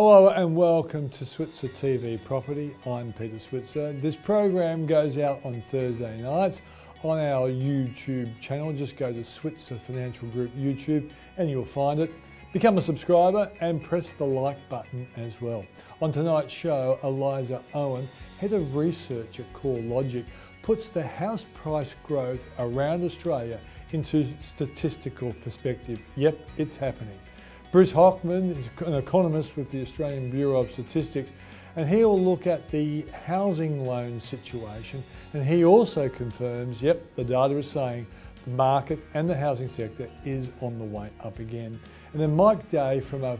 Hello and welcome to Switzer TV Property. I'm Peter Switzer. This program goes out on Thursday nights on our YouTube channel. Just go to Switzer Financial Group YouTube and you'll find it. Become a subscriber and press the like button as well. On tonight's show, Eliza Owen, Head of Research at CoreLogic, puts the house price growth around Australia into statistical perspective. Yep, it's happening. Bruce Hockman is an economist with the Australian Bureau of Statistics, and he'll look at the housing loan situation. And he also confirms, yep, the data is saying the market and the housing sector is on the way up again. And then Mike Day from a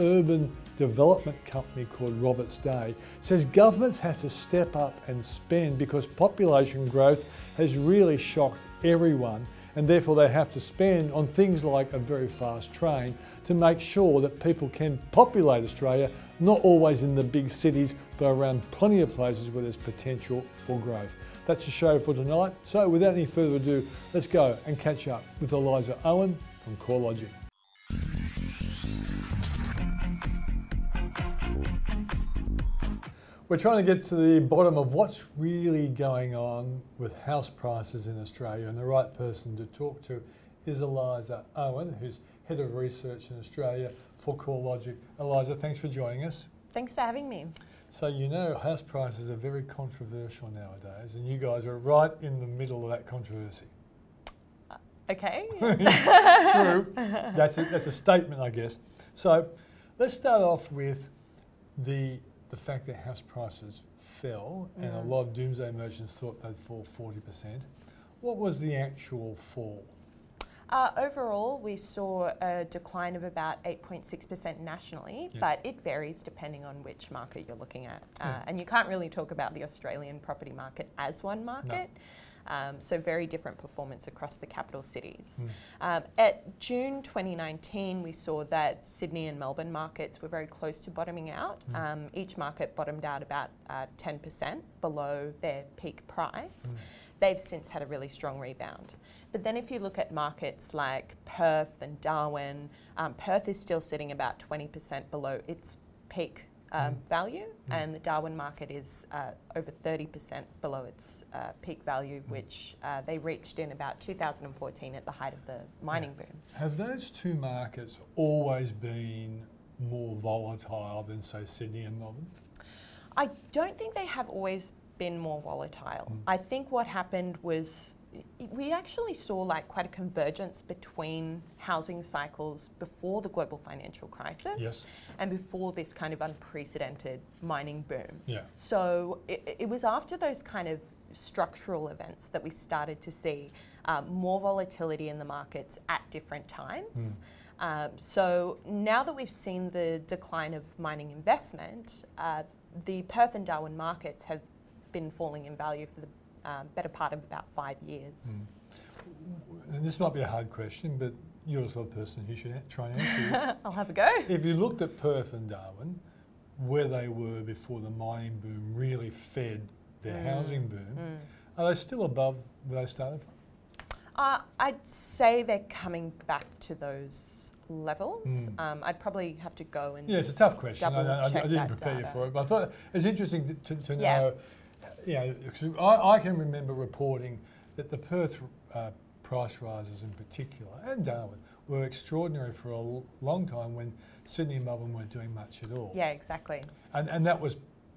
urban development company called Roberts Day says governments have to step up and spend because population growth has really shocked everyone and therefore they have to spend on things like a very fast train to make sure that people can populate Australia, not always in the big cities, but around plenty of places where there's potential for growth. That's the show for tonight. So without any further ado, let's go and catch up with Eliza Owen from CoreLogic. We're trying to get to the bottom of what's really going on with house prices in Australia, and the right person to talk to is Eliza Owen, who's Head of Research in Australia for CoreLogic. Eliza, thanks for joining us. Thanks for having me. So, you know, house prices are very controversial nowadays, and you guys are right in the middle of that controversy. Uh, okay. True. That's a, that's a statement, I guess. So, let's start off with the the fact that house prices fell and a lot of doomsday merchants thought they'd fall 40%. What was the actual fall? Uh, overall, we saw a decline of about 8.6% nationally, yeah. but it varies depending on which market you're looking at. Uh, yeah. And you can't really talk about the Australian property market as one market. No. Um, so very different performance across the capital cities. Mm. Um, at June 2019, we saw that Sydney and Melbourne markets were very close to bottoming out. Mm. Um, each market bottomed out about uh, 10% below their peak price. Mm. They've since had a really strong rebound. But then, if you look at markets like Perth and Darwin, um, Perth is still sitting about 20% below its peak um, mm. value, mm. and the Darwin market is uh, over 30% below its uh, peak value, mm. which uh, they reached in about 2014 at the height of the mining yeah. boom. Have those two markets always been more volatile than, say, Sydney and Melbourne? I don't think they have always been more volatile. Mm. I think what happened was we actually saw like quite a convergence between housing cycles before the global financial crisis yes. and before this kind of unprecedented mining boom. Yeah. So it, it was after those kind of structural events that we started to see um, more volatility in the markets at different times. Mm. Um, so now that we've seen the decline of mining investment, uh, the Perth and Darwin markets have been falling in value for the um, better part of about five years. Mm. And this might be a hard question, but you're the sort of person who should try and answer this. I'll have a go. If you looked at Perth and Darwin, where they were before the mining boom really fed their mm. housing boom, mm. are they still above where they started from? Uh, I'd say they're coming back to those levels. Mm. Um, I'd probably have to go and yeah, it's a tough question. I, I, I, didn't prepare data. you for it, but I thought it's interesting to, to, to know. Yeah you know, I, I, can remember reporting that the Perth uh, price rises in particular, and Darwin, were extraordinary for a long time when Sydney and Melbourne weren't doing much at all. Yeah, exactly. And, and that was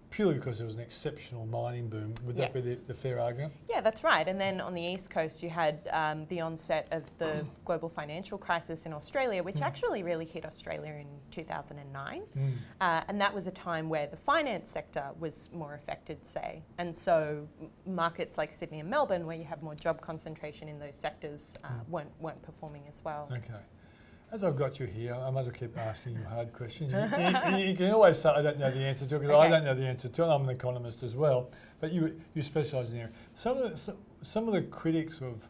purely because there was an exceptional mining boom. Would that yes. be the, the, fair argument? Yeah, that's right. And then on the east coast, you had um, the onset of the global financial crisis in Australia, which mm. actually really hit Australia in 2009. Mm. Uh, and that was a time where the finance sector was more affected, say. And so markets like Sydney and Melbourne, where you have more job concentration in those sectors, uh, mm. weren't, weren't performing as well. Okay. As I've got you here, I might as well keep asking you hard questions. You, you, you can always say, I don't know the answer to it, because okay. I don't know the answer to it. I'm an economist as well. But you, you specialise in there. Some of, the, some of the critics of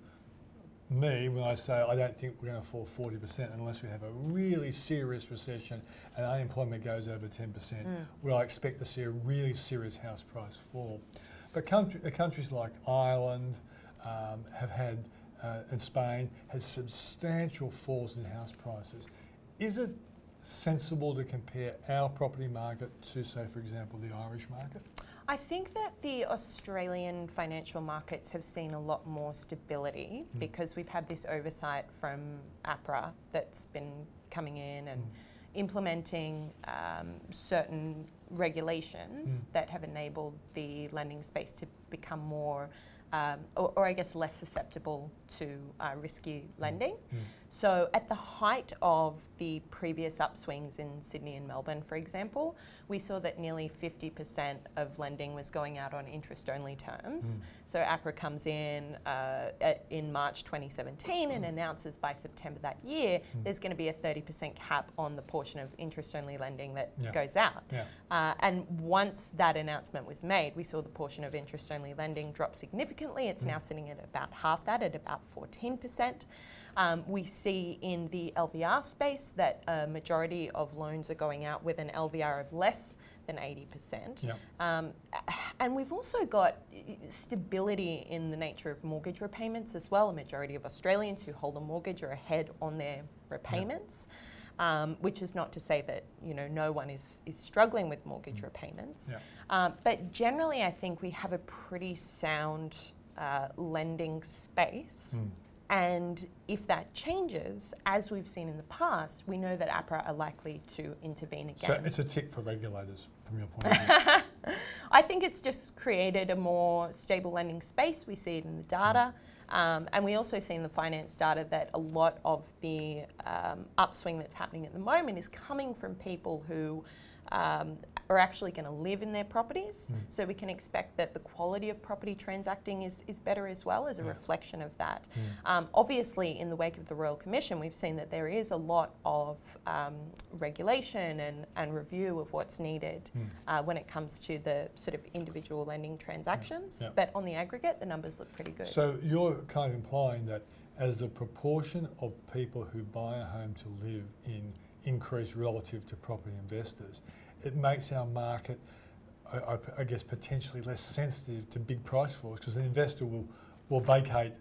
me, when I say I don't think we're going to fall 40% unless we have a really serious recession and unemployment goes over 10%, mm. where I expect to see a really serious house price fall. But country, countries like Ireland um, have had uh, in Spain had substantial falls in house prices. Is it sensible to compare our property market to, say, for example, the Irish market? I think that the Australian financial markets have seen a lot more stability mm. because we've had this oversight from APRA that's been coming in and mm. implementing um, certain regulations mm. that have enabled the lending space to become more um, or, or, I guess less susceptible to uh, risky lending. Mm. So, at the height of the previous upswings in Sydney and Melbourne, for example, we saw that nearly 50% of lending was going out on interest only terms. Mm. So, APRA comes in uh, at, in March 2017 mm. and announces by September that year mm. there's going to be a 30% cap on the portion of interest only lending that yeah. goes out. Yeah. Uh, and once that announcement was made, we saw the portion of interest only lending drop significantly. It's mm. now sitting at about half that, at about 14%. Um, we see in the LVR space that a majority of loans are going out with an LVR of less than 80%. Yep. Um, and we've also got stability in the nature of mortgage repayments as well. A majority of Australians who hold a mortgage are ahead on their repayments. Yep. Um, which is not to say that you know no one is, is struggling with mortgage mm. repayments. Um, but generally, I think we have a pretty sound uh, lending space. Mm. And if that changes, as we've seen in the past, we know that APRA are likely to intervene again. So it's a tick for regulators from your point of view? I think it's just created a more stable lending space. We see it in the data. Um, and we also see in the finance data that a lot of the um, upswing that's happening at the moment is coming from people who um, are actually going to live in their properties. Mm. So we can expect that the quality of property transacting is, is better as well as a yeah. reflection of that. Mm. Um, obviously, in the wake of the Royal Commission, we've seen that there is a lot of um, regulation and, and review of what's needed mm. uh, when it comes to the sort of individual lending transactions. Yeah. Yeah. But on the aggregate, the numbers look pretty good. So you're kind of implying that as the proportion of people who buy a home to live in increase relative to property investors, it makes our market, I, I, guess, potentially less sensitive to big price falls because the investor will, will vacate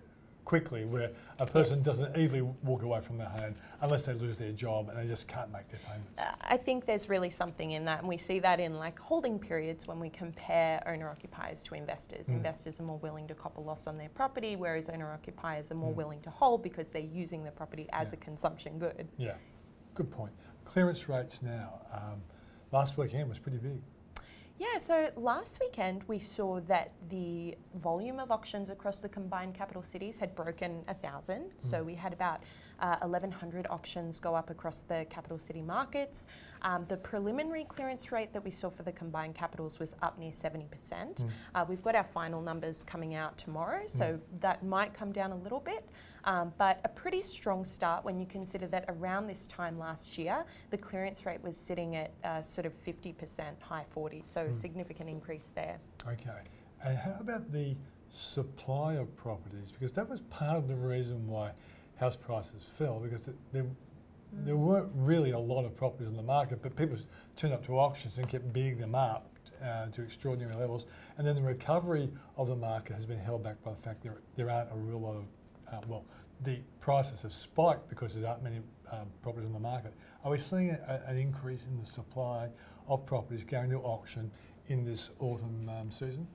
quickly where a person yes. doesn't easily walk away from their home unless they lose their job and they just can't make their payments. Uh, I think there's really something in that and we see that in like holding periods when we compare owner occupiers to investors. Mm. Investors are more willing to cop a loss on their property whereas owner occupiers are more mm. willing to hold because they're using the property as yeah. a consumption good. Yeah, good point. Clearance rates now. Um, last weekend was pretty big. Yeah, so last weekend we saw that the volume of auctions across the combined capital cities had broken a thousand. Mm. So we had about uh, 1,100 auctions go up across the capital city markets. Um, the preliminary clearance rate that we saw for the combined capitals was up near 70%. Mm. Uh, we've got our final numbers coming out tomorrow, so mm. that might come down a little bit. Um, but a pretty strong start when you consider that around this time last year, the clearance rate was sitting at uh, sort of 50%, high 40s, so mm. significant increase there. Okay. And how about the supply of properties? Because that was part of the reason why house prices fell, because it, there, mm. there weren't really a lot of properties on the market, but people turned up to auctions and kept bidding them up uh, to extraordinary levels. And then the recovery of the market has been held back by the fact there, there aren't a real lot of uh, well, the prices have spiked because there aren't many um, properties on the market. Are we seeing a, an increase in the supply of properties going to auction in this autumn um, season?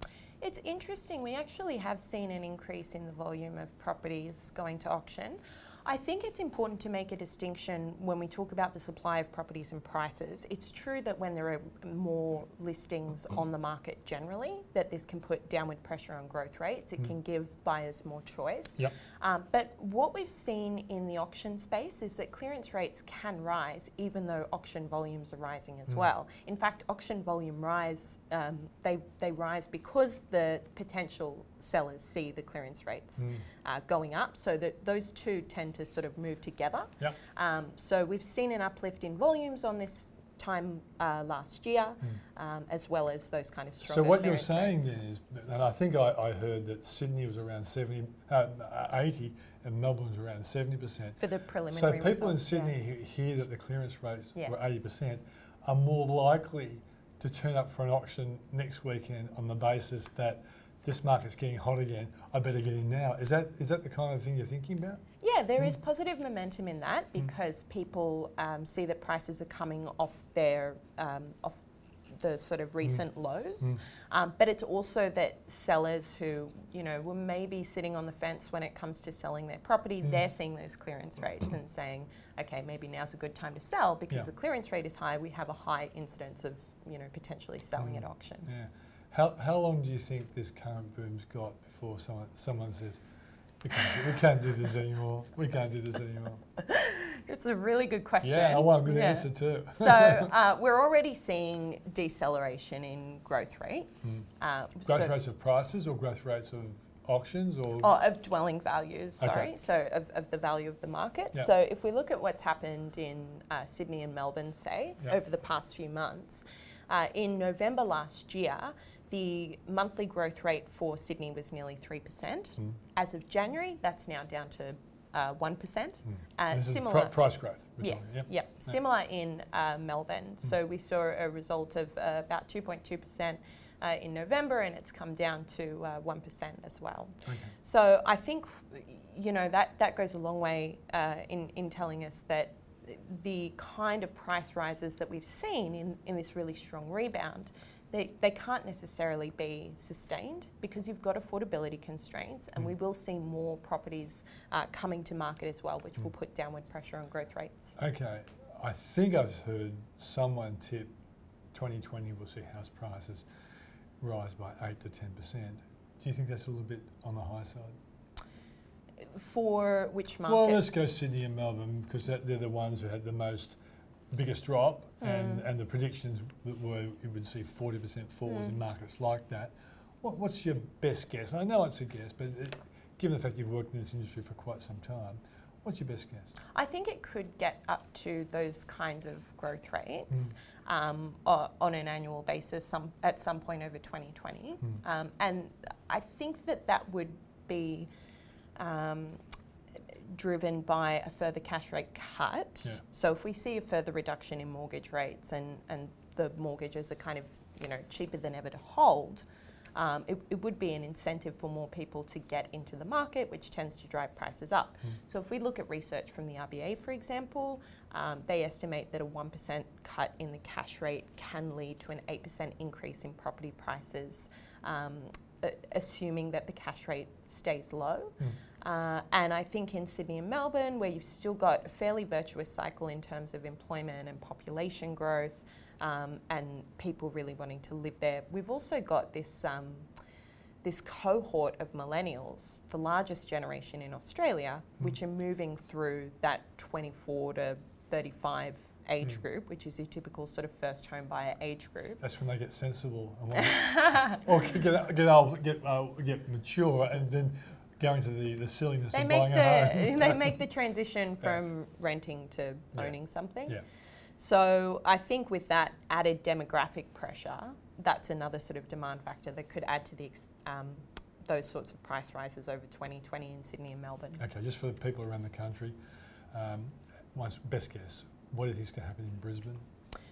It's interesting. We actually have seen an increase in the volume of properties going to auction. I think it's important to make a distinction when we talk about the supply of properties and prices. It's true that when there are more listings on the market generally, that this can put downward pressure on growth rates. It mm. can give buyers more choice. Yep. Um, but what we've seen in the auction space is that clearance rates can rise even though auction volumes are rising as mm. well. In fact, auction volume rise, um, they, they rise because the potential sellers see the clearance rates mm. uh, going up. So that those two tend to sort of move together. Yep. Um, so we've seen an uplift in volumes on this time uh, last year, mm. um, as well as those kind of strong. So what you're saying rates. then is, and I think I, I, heard that Sydney was around 70, uh, 80, and Melbourne was around 70 percent for the preliminary. So people results, in Sydney yeah. who hear that the clearance rates yeah. were 80 percent are more likely to turn up for an auction next weekend on the basis that this market's getting hot again. I better get in now. Is that is that the kind of thing you're thinking about? Yeah, there is positive momentum in that because people um, see that prices are coming off their um, off the sort of recent lows. Um, but it's also that sellers who you know were maybe sitting on the fence when it comes to selling their property, they're seeing those clearance rates and saying, okay, maybe now's a good time to sell because Yeah. the clearance rate is high. We have a high incidence of you know potentially selling at auction. Yeah. How, how long do you think this current boom's got before someone someone says, we can't, do, we can't do this anymore. We can't do this anymore. It's a really good question. Yeah, I want a good Yeah. answer too. so uh, we're already seeing deceleration in growth rates. Uh, Hmm. growth so- rates of prices or growth rates of auctions or Oh, of dwelling values, Okay. sorry. So of, of the value of the market. Yeah. So if we look at what's happened in uh, Sydney and Melbourne, say, Yeah. over the past few months, uh, in November last year, the monthly growth rate for Sydney was nearly 3%. Hmm. As of January, that's now down to uh, 1%. Uh, this similar. pri- price growth. Yes, yep. yep. Similar in uh, Melbourne. So we saw a result of uh, about 2.2% uh, in November, and it's come down to uh, 1% as well. Okay. So I think, you know, that, that goes a long way uh, in, in telling us that the kind of price rises that we've seen in, in this really strong rebound, they, they can't necessarily be sustained because you've got affordability constraints and we will see more properties uh, coming to market as well, which will put downward pressure on growth rates. Okay. I think I've heard someone tip 2020 will see house prices rise by 8 to 10%. Do you think that's a little bit on the high side? For which market? Well, let's go Sydney and Melbourne because that, they're the ones who had the most biggest drop, and, Mm. and the predictions that were you would see 40% falls in Mm. markets like that. What, what's your best guess? I know it's a guess, but it, given the fact you've worked in this industry for quite some time, what's your best guess? I think it could get up to those kinds of growth Mm. rates um, on an annual basis some, at some point over 2020. Mm. Um, and I think that that would be um, driven by a further cash rate cut. Yeah. So if we see a further reduction in mortgage rates and, and the mortgages are kind of you know cheaper than ever to hold, um, it, it would be an incentive for more people to get into the market, which tends to drive prices up. So if we look at research from the RBA, for example, um, they estimate that a 1% cut in the cash rate can lead to an 8% increase in property prices, um, assuming that the cash rate stays low. Uh, and I think in Sydney and Melbourne, where you've still got a fairly virtuous cycle in terms of employment and population growth, um, and people really wanting to live there, we've also got this um, this cohort of millennials, the largest generation in Australia, which are moving through that 24 to 35 age Mm. group, which is your typical sort of first home buyer age group. That's when they get sensible and or get get old, get uh, get mature, and then go to the, the silliness They of buying a home. they make the transition from renting to Yeah. owning something. Yeah. So I think with that added demographic pressure, that's another sort of demand factor that could add to the um, those sorts of price rises over 2020 in Sydney and Melbourne. Okay, just for the people around the country, um, one's best guess. What do you think's going to happen in Brisbane?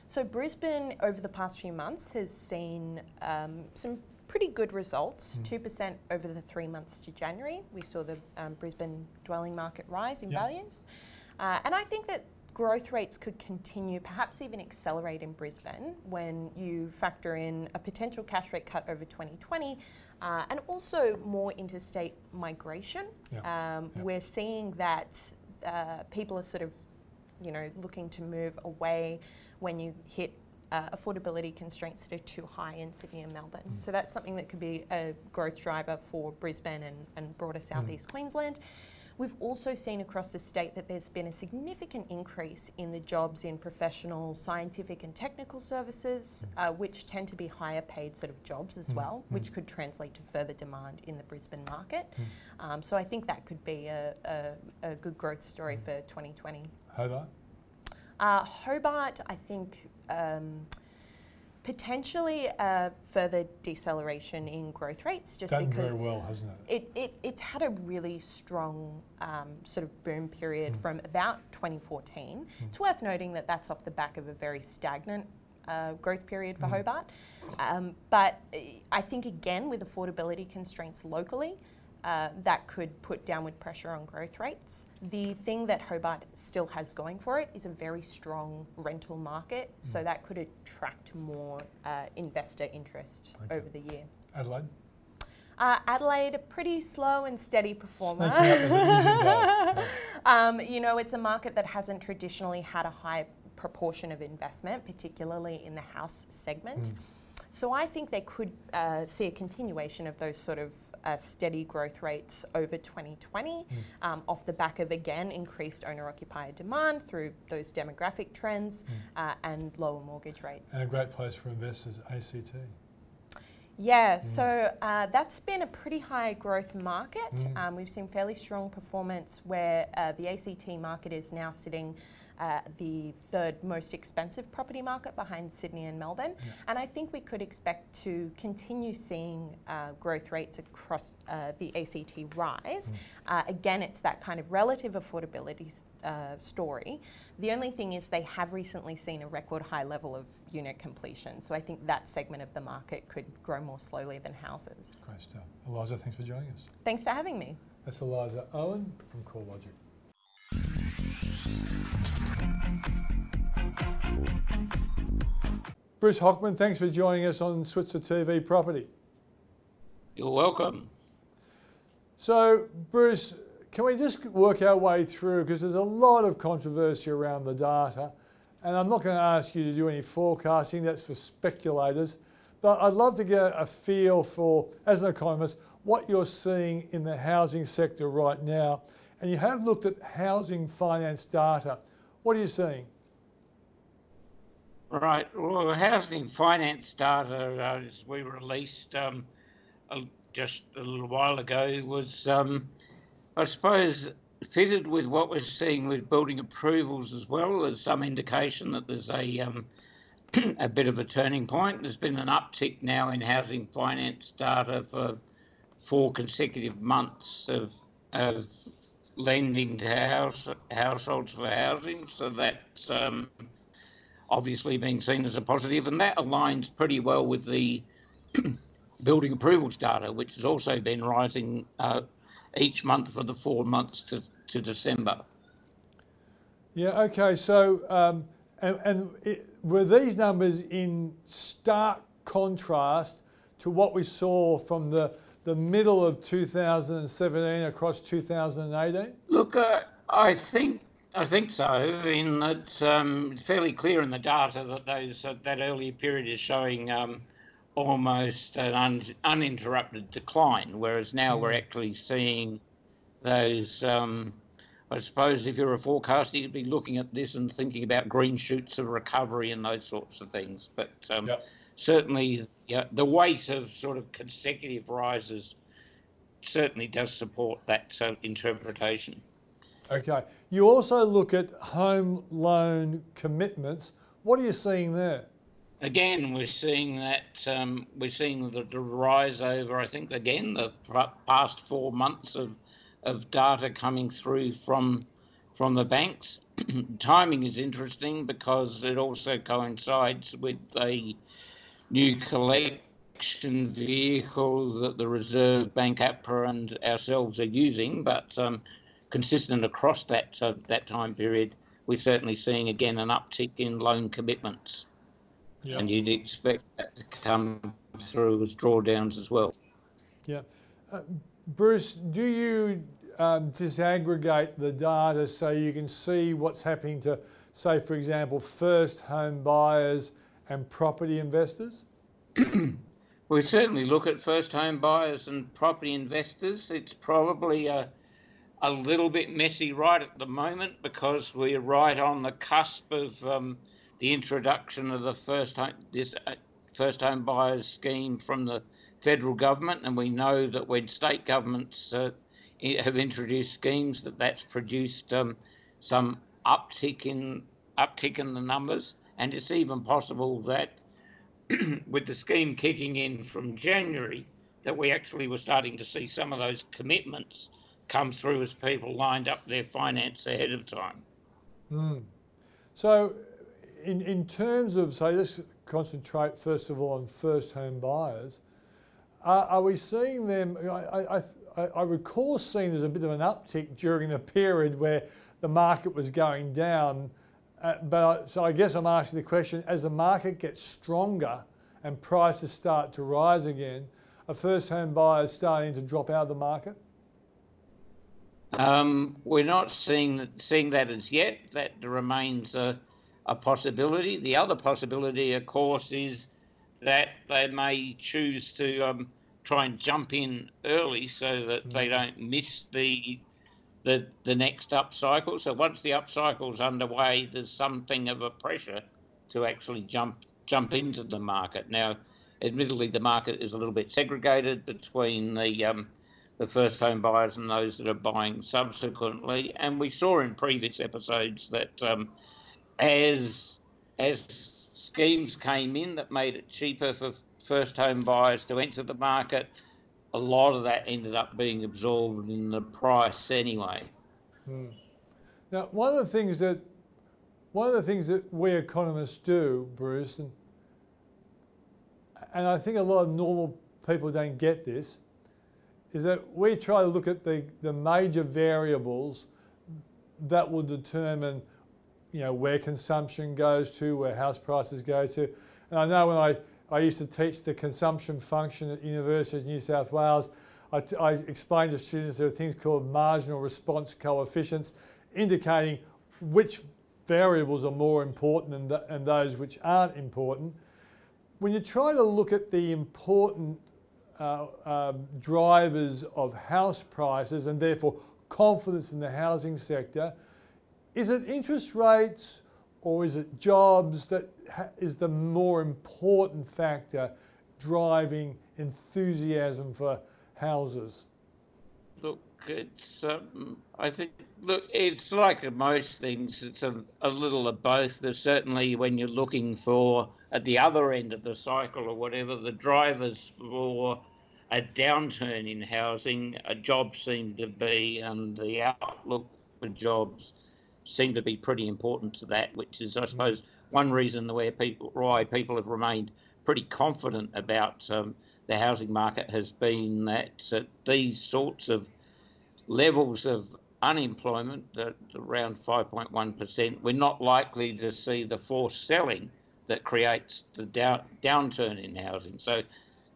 So Brisbane over the past few months has seen um, some pretty good results. Mm. Two percent over the three months to January. We saw the um, Brisbane dwelling market rise in values, uh, and I think that growth rates could continue, perhaps even accelerate in Brisbane when you factor in a potential cash rate cut over 2020. Uh, and also more interstate migration. Um. We're seeing that uh, people are sort of you know, looking to move away when you hit uh, affordability constraints that are too high in Sydney and Melbourne. Mm. So that's something that could be a growth driver for Brisbane and, and broader Mm. southeast Queensland. We've also seen across the state that there's been a significant increase in the jobs in professional, scientific, and technical services, uh, which tend to be higher paid sort of jobs as Mm, well, mm. which could translate to further demand in the Brisbane market. Mm. Um, so I think that could be a, a, a good growth story Mm. for 2020. Hobart? Uh, Hobart, I think, um, potentially a further deceleration in growth rates, just Done because very well, hasn't it? it, it, it's had a really strong um, sort of boom period Mm. from about 2014. It's worth noting that that's off the back of a very stagnant uh, growth period for mm. Hobart. Um, but I think, again, with affordability constraints locally, uh, that could put downward pressure on growth rates. The thing that Hobart still has going for it is a very strong rental market, mm. so that could attract more uh, investor interest okay. over the year. Adelaide? Uh, Adelaide, a pretty slow and steady performer. um, you know, it's a market that hasn't traditionally had a high proportion of investment, particularly in the house segment. Mm. So I think they could uh, see a continuation of those sort of uh, steady growth rates over 2020 mm. um, off the back of, again, increased owner occupier demand through those demographic trends mm. uh, and lower mortgage rates. And a great place for investors, ACT. Yeah, mm. so uh, that's been a pretty high growth market. Mm. Um, we've seen fairly strong performance where uh, the ACT market is now sitting uh, the third most expensive property market behind Sydney and Melbourne. Yeah. And I think we could expect to continue seeing uh, growth rates across uh, the ACT rise. Mm. Uh, again, it's that kind of relative affordability uh, story. The only thing is they have recently seen a record high level of unit completion. So I think that segment of the market could grow more slowly than houses. Great stuff. Eliza, thanks for joining us. Thanks for having me. That's Eliza Owen from CoreLogic. Bruce Hockman, thanks for joining us on Switzer TV Property. You're welcome. So, Bruce, can we just work our way through because there's a lot of controversy around the data, and I'm not going to ask you to do any forecasting, that's for speculators. But I'd love to get a feel for, as an economist, what you're seeing in the housing sector right now. And you have looked at housing finance data. What are you seeing? Right. Well, housing finance data, uh, as we released um, just a little while ago, was, um, I suppose, fitted with what we're seeing with building approvals as well. There's some indication that there's a um, a bit of a turning point. There's been an uptick now in housing finance data for four consecutive months of, of lending to house, households for housing. So that's um, obviously being seen as a positive, and that aligns pretty well with the building approvals data, which has also been rising uh, each month for the four months to, to December. Yeah, okay, so um, and, and it, were these numbers in stark contrast to what we saw from the, the middle of 2017 across 2018? Look, uh, I think I think so. In that um, it's fairly clear in the data that those uh, that earlier period is showing um, almost an un- uninterrupted decline, whereas now we're hmm. actually seeing those. Um, I suppose if you're a forecaster, you'd be looking at this and thinking about green shoots of recovery and those sorts of things. But um, certainly, yeah, the weight of sort of consecutive rises certainly does support that uh, interpretation. Okay. You also look at home loan commitments. What are you seeing there? Again, we're seeing that um, we're seeing the, the, rise over. I think again the past four months of of data coming through from from the banks. Timing is interesting because it also coincides with a new collection vehicle that the Reserve Bank, APRA, and ourselves are using, but um, consistent across that uh, that time period, we're certainly seeing again an uptick in loan commitments, yep. and you'd expect that to come through as drawdowns as well. Yeah, uh, Bruce, do you um, disaggregate the data so you can see what's happening to, say, for example, first home buyers and property investors? we certainly look at first home buyers and property investors. It's probably a a little bit messy right at the moment because we're right on the cusp of um, the introduction of the first home this uh, first home buyers scheme from the federal government, and we know that when state governments uh, have introduced schemes, that that's produced um, some uptick in uptick in the numbers, and it's even possible that with the scheme kicking in from January, that we actually were starting to see some of those commitments come through as people lined up their finance ahead of time. Mm. So, in, in terms of, say, let's concentrate first of all on first home buyers. Uh, are we seeing them? I, I, I, recall seeing there's a bit of an uptick during the period where the market was going down. Uh, but so I guess I'm asking the question: as the market gets stronger and prices start to rise again, are first home buyers starting to drop out of the market? Um, we're not seeing seeing that as yet. That remains a, a possibility. The other possibility, of course, is that they may choose to um, try and jump in early so that they mm. don't miss the the the next up cycle. So once the up cycle is underway, there's something of a pressure to actually jump jump into the market. Now, admittedly, the market is a little bit segregated between the um, the first home buyers and those that are buying subsequently. And we saw in previous episodes that um, as as schemes came in that made it cheaper for first home buyers to enter the market, a lot of that ended up being absorbed in the price anyway. Hmm. Now, one of the things that one of the things that we economists do, Bruce, and, and I think a lot of normal people don't get this, is that we try to look at the, the major variables that will determine you know, where consumption goes to, where house prices go to. And I know when I, I used to teach the consumption function at University of New South Wales, I, explained to students there are things called marginal response coefficients, indicating which variables are more important and, th- and those which aren't important. When you try to look at the important uh, uh, drivers of house prices and therefore confidence in the housing sector. Is it interest rates or is it jobs that ha- is the more important factor driving enthusiasm for houses? Look, it's um, I think look, it's like most things. It's a, a little of both. There's certainly when you're looking for at the other end of the cycle or whatever the drivers for a downturn in housing, a job seemed to be, and the outlook for jobs seemed to be pretty important to that, which is, I suppose, one reason where people, why people have remained pretty confident about um, the housing market has been that uh, these sorts of levels of unemployment at around 5.1%, we're not likely to see the forced selling that creates the down, downturn in housing. So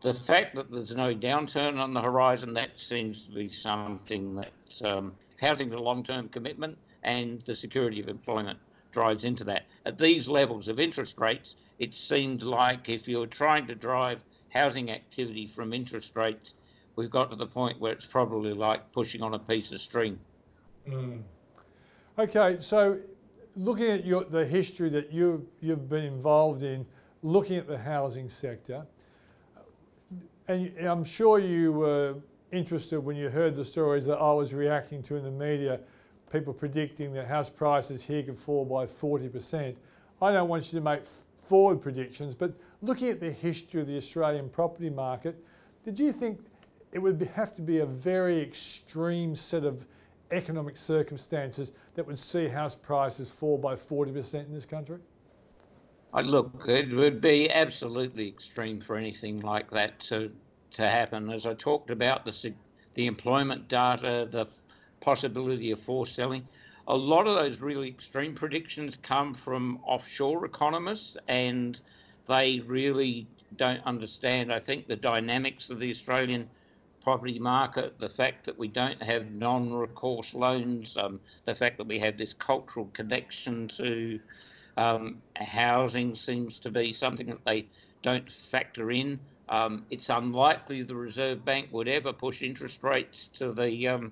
the fact that there's no downturn on the horizon, that seems to be something that um, housing a long-term commitment and the security of employment drives into that. At these levels of interest rates, it seemed like if you were trying to drive housing activity from interest rates, we've got to the point where it's probably like pushing on a piece of string. Mm. Okay, so looking at your, the history that you've, you've been involved in, looking at the housing sector, and I'm sure you were interested when you heard the stories that I was reacting to in the media, people predicting that house prices here could fall by 40%. I don't want you to make forward predictions, but looking at the history of the Australian property market, did you think it would have to be a very extreme set of economic circumstances that would see house prices fall by 40% in this country? I look, it would be absolutely extreme for anything like that to to happen. As I talked about the the employment data, the possibility of forced selling, a lot of those really extreme predictions come from offshore economists, and they really don't understand. I think the dynamics of the Australian property market, the fact that we don't have non-recourse loans, um, the fact that we have this cultural connection to um, housing seems to be something that they don't factor in. Um, it's unlikely the Reserve Bank would ever push interest rates to the um,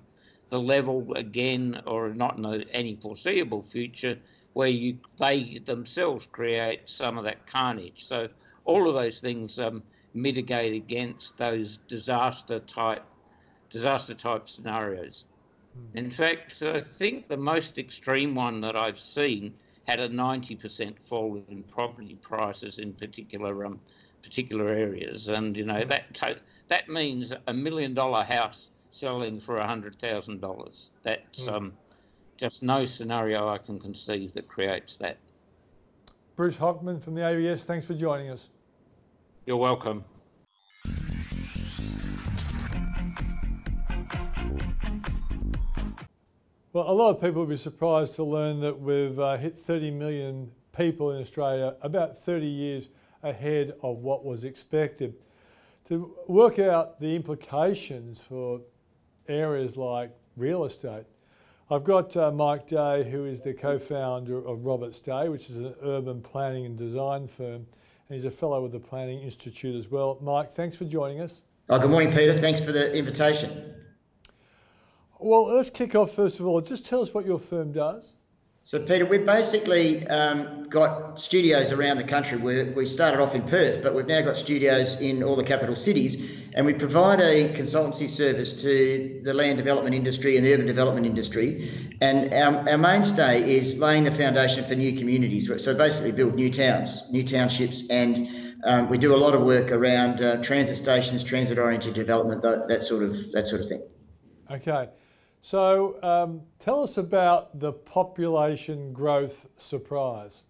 the level again, or not in any foreseeable future, where you they themselves create some of that carnage. So all of those things um, mitigate against those disaster type disaster type scenarios. Hmm. In fact, I think the most extreme one that I've seen had a 90% fall in property prices in particular um, particular areas, and you know that that means a million dollar house selling for a hundred thousand dollars. That's mm. um, just no scenario I can conceive that creates that. Bruce Hockman from the ABS, thanks for joining us. You're welcome. Well, a lot of people will be surprised to learn that we've uh, hit 30 million people in Australia about 30 years ahead of what was expected. To work out the implications for areas like real estate, I've got uh, Mike Day, who is the co founder of Roberts Day, which is an urban planning and design firm, and he's a fellow with the Planning Institute as well. Mike, thanks for joining us. Oh, good morning, Peter. Thanks for the invitation. Well, let's kick off first of all. Just tell us what your firm does. So, Peter, we've basically um, got studios around the country. we we started off in Perth, but we've now got studios in all the capital cities, and we provide a consultancy service to the land development industry and the urban development industry. And our, our mainstay is laying the foundation for new communities. So, basically, build new towns, new townships, and um, we do a lot of work around uh, transit stations, transit-oriented development, that, that sort of that sort of thing. Okay. So um, tell us about the population growth surprise.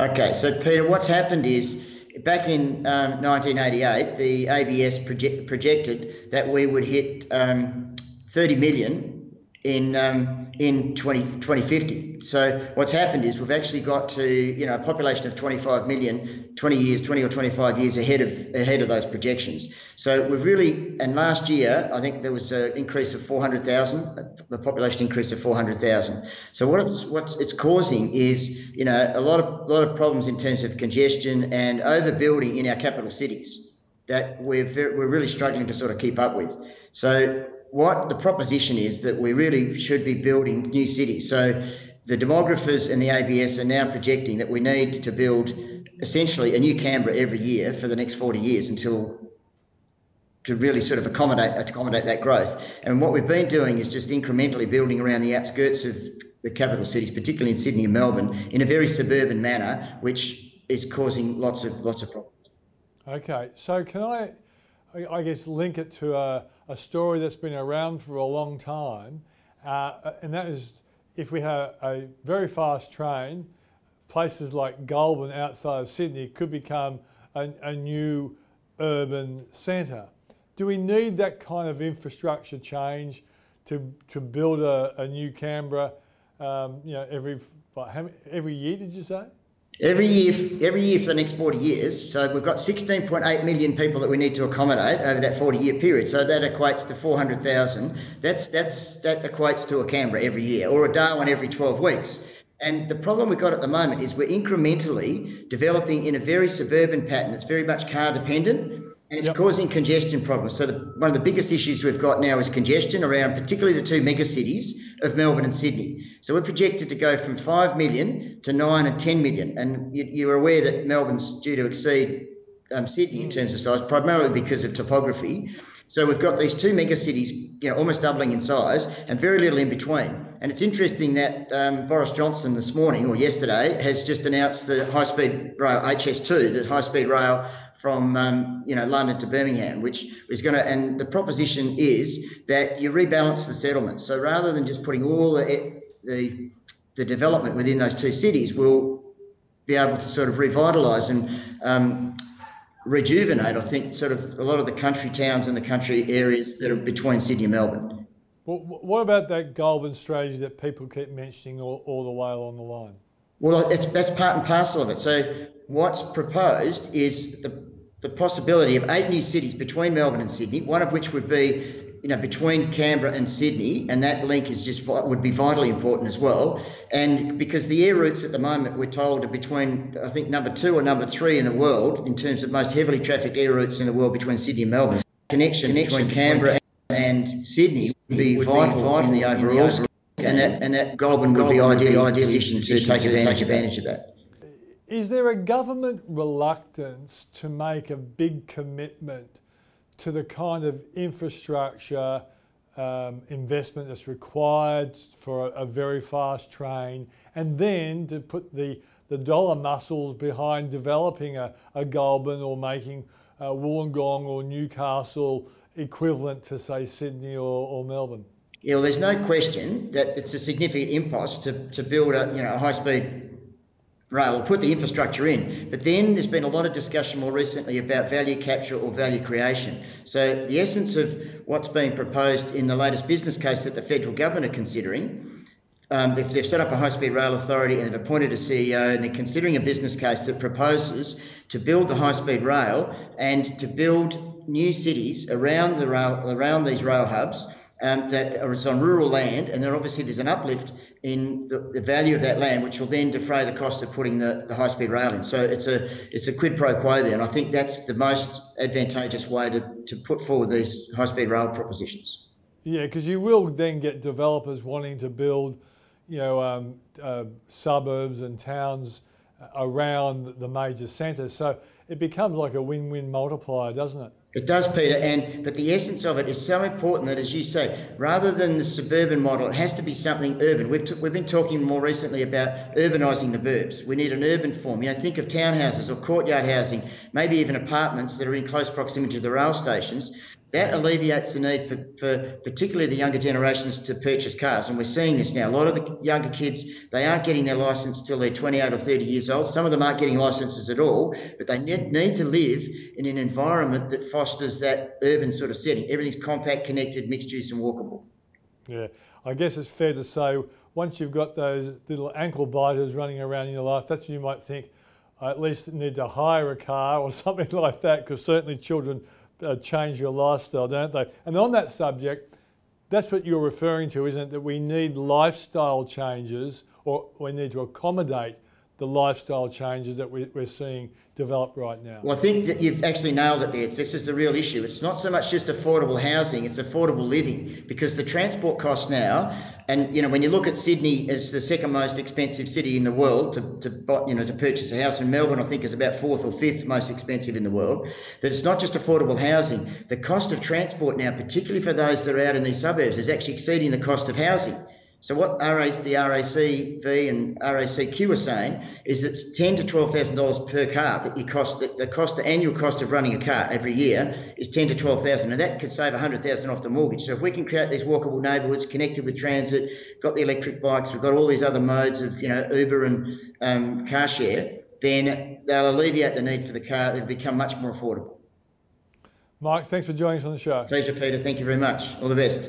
Okay, so Peter, what's happened is back in um, 1988, the ABS project, projected that we would hit um, 30 million in um, in 20, 2050. So what's happened is we've actually got to you know a population of 25 million 20 years, 20 or 25 years ahead of ahead of those projections. So we've really and last year I think there was an increase of 400,000, the population increase of 400,000. So what it's what it's causing is you know a lot of lot of problems in terms of congestion and overbuilding in our capital cities that we're we're really struggling to sort of keep up with. So what the proposition is that we really should be building new cities. So the demographers and the ABS are now projecting that we need to build essentially a new Canberra every year for the next 40 years until to really sort of accommodate accommodate that growth. And what we've been doing is just incrementally building around the outskirts of the capital cities, particularly in Sydney and Melbourne, in a very suburban manner, which is causing lots of lots of problems. Okay, so can I I guess, link it to a, a story that's been around for a long time, uh, and that is if we have a very fast train, places like Goulburn outside of Sydney could become a, a new urban centre. Do we need that kind of infrastructure change to, to build a, a new Canberra? Um, you know, every every year, did you say? Every year, every year for the next 40 years. So we've got 16.8 million people that we need to accommodate over that 40-year period. So that equates to 400,000. That's that's that equates to a Canberra every year, or a Darwin every 12 weeks. And the problem we've got at the moment is we're incrementally developing in a very suburban pattern. It's very much car dependent and it's yep. causing congestion problems. So the, one of the biggest issues we've got now is congestion around particularly the two mega cities of Melbourne and Sydney. So we're projected to go from 5 million to 9 and 10 million. And you, are aware that Melbourne's due to exceed um, Sydney in terms of size, primarily because of topography. So we've got these two mega cities, you know, almost doubling in size, and very little in between. And it's interesting that um, Boris Johnson this morning or yesterday has just announced the high-speed rail HS2, the high-speed rail from um, you know London to Birmingham, which is going to. And the proposition is that you rebalance the settlements. So rather than just putting all the the, the development within those two cities, we'll be able to sort of revitalise and um, rejuvenate. I think sort of a lot of the country towns and the country areas that are between Sydney and Melbourne. Well, what about that Goulburn strategy that people keep mentioning all, all the way along the line? Well, it's, that's part and parcel of it. So what's proposed is the the possibility of eight new cities between Melbourne and Sydney, one of which would be you know, between Canberra and Sydney, and that link is just would be vitally important as well. And because the air routes at the moment, we're told, are between I think number two or number three in the world in terms of most heavily trafficked air routes in the world between Sydney and Melbourne. Connection, Connection between Canberra and Sydney would be would vital, be vital in the overall, and that and that Goulburn would be ideally ideally positioned to take advantage, take advantage of that. Is there a government reluctance to make a big commitment to the kind of infrastructure um, investment that's required for a, a, very fast train, and then to put the, the dollar muscles behind developing a, a Goulburn or making uh, Wollongong or Newcastle equivalent to, say, Sydney or, or Melbourne? Yeah, well, there's no question that it's a significant impost to, to build a you know a high speed Right, we'll put the infrastructure in. But then there's been a lot of discussion more recently about value capture or value creation. So, the essence of what's being proposed in the latest business case that the federal government are considering um, they've, they've, set up a high speed rail authority and they've appointed a CEO and they're considering a business case that proposes to build the high speed rail and to build new cities around the rail around these rail hubs um, that it's on rural land, and then obviously there's an uplift in the, the, value of that land, which will then defray the cost of putting the, the high speed rail in. So it's a it's a quid pro quo there, and I think that's the most advantageous way to, to put forward these high speed rail propositions. Yeah, because you will then get developers wanting to build, you know, um, uh, suburbs and towns around the major centres. So it becomes like a win-win multiplier, doesn't it? It does, Peter, and but the essence of it is so important that, as you say, rather than the suburban model, it has to be something urban. We've, t- we've been talking more recently about urbanising the burbs. We need an urban form. You know, think of townhouses or courtyard housing, maybe even apartments that are in close proximity to the rail stations. That alleviates the need for, for particularly the younger generations to purchase cars. And we're seeing this now. A lot of the younger kids, they aren't getting their license till they're 28 or 30 years old. Some of them aren't getting licenses at all, but they need to live in an environment that fosters that urban sort of setting. Everything's compact, connected, mixed use, and walkable. Yeah, I guess it's fair to say once you've got those little ankle biters running around in your life, that's when you might think, I at least need to hire a car or something like that, because certainly children uh, change your lifestyle, don't they? And on that subject, that's what you're referring to, isn't it? That we need lifestyle changes or we need to accommodate the lifestyle changes that we're seeing develop right now? Well, I think that you've actually nailed it there. This is the real issue. It's not so much just affordable housing, it's affordable living because the transport costs now, and you know, when you look at Sydney as the second most expensive city in the world to, to you know to purchase a house, and Melbourne I think is about fourth or fifth most expensive in the world, that it's not just affordable housing. The cost of transport now, particularly for those that are out in these suburbs, is actually exceeding the cost of housing. So what RAC, the RACV and RACQ are saying is it's ten to twelve thousand dollars per car that you cost. The, the cost, the annual cost of running a car every year is ten to twelve thousand, and that could save a hundred thousand off the mortgage. So if we can create these walkable neighbourhoods connected with transit, got the electric bikes, we've got all these other modes of you know Uber and um, car share, then they'll alleviate the need for the car. It'll become much more affordable. Mike, thanks for joining us on the show. Pleasure, Peter. Thank you very much. All the best.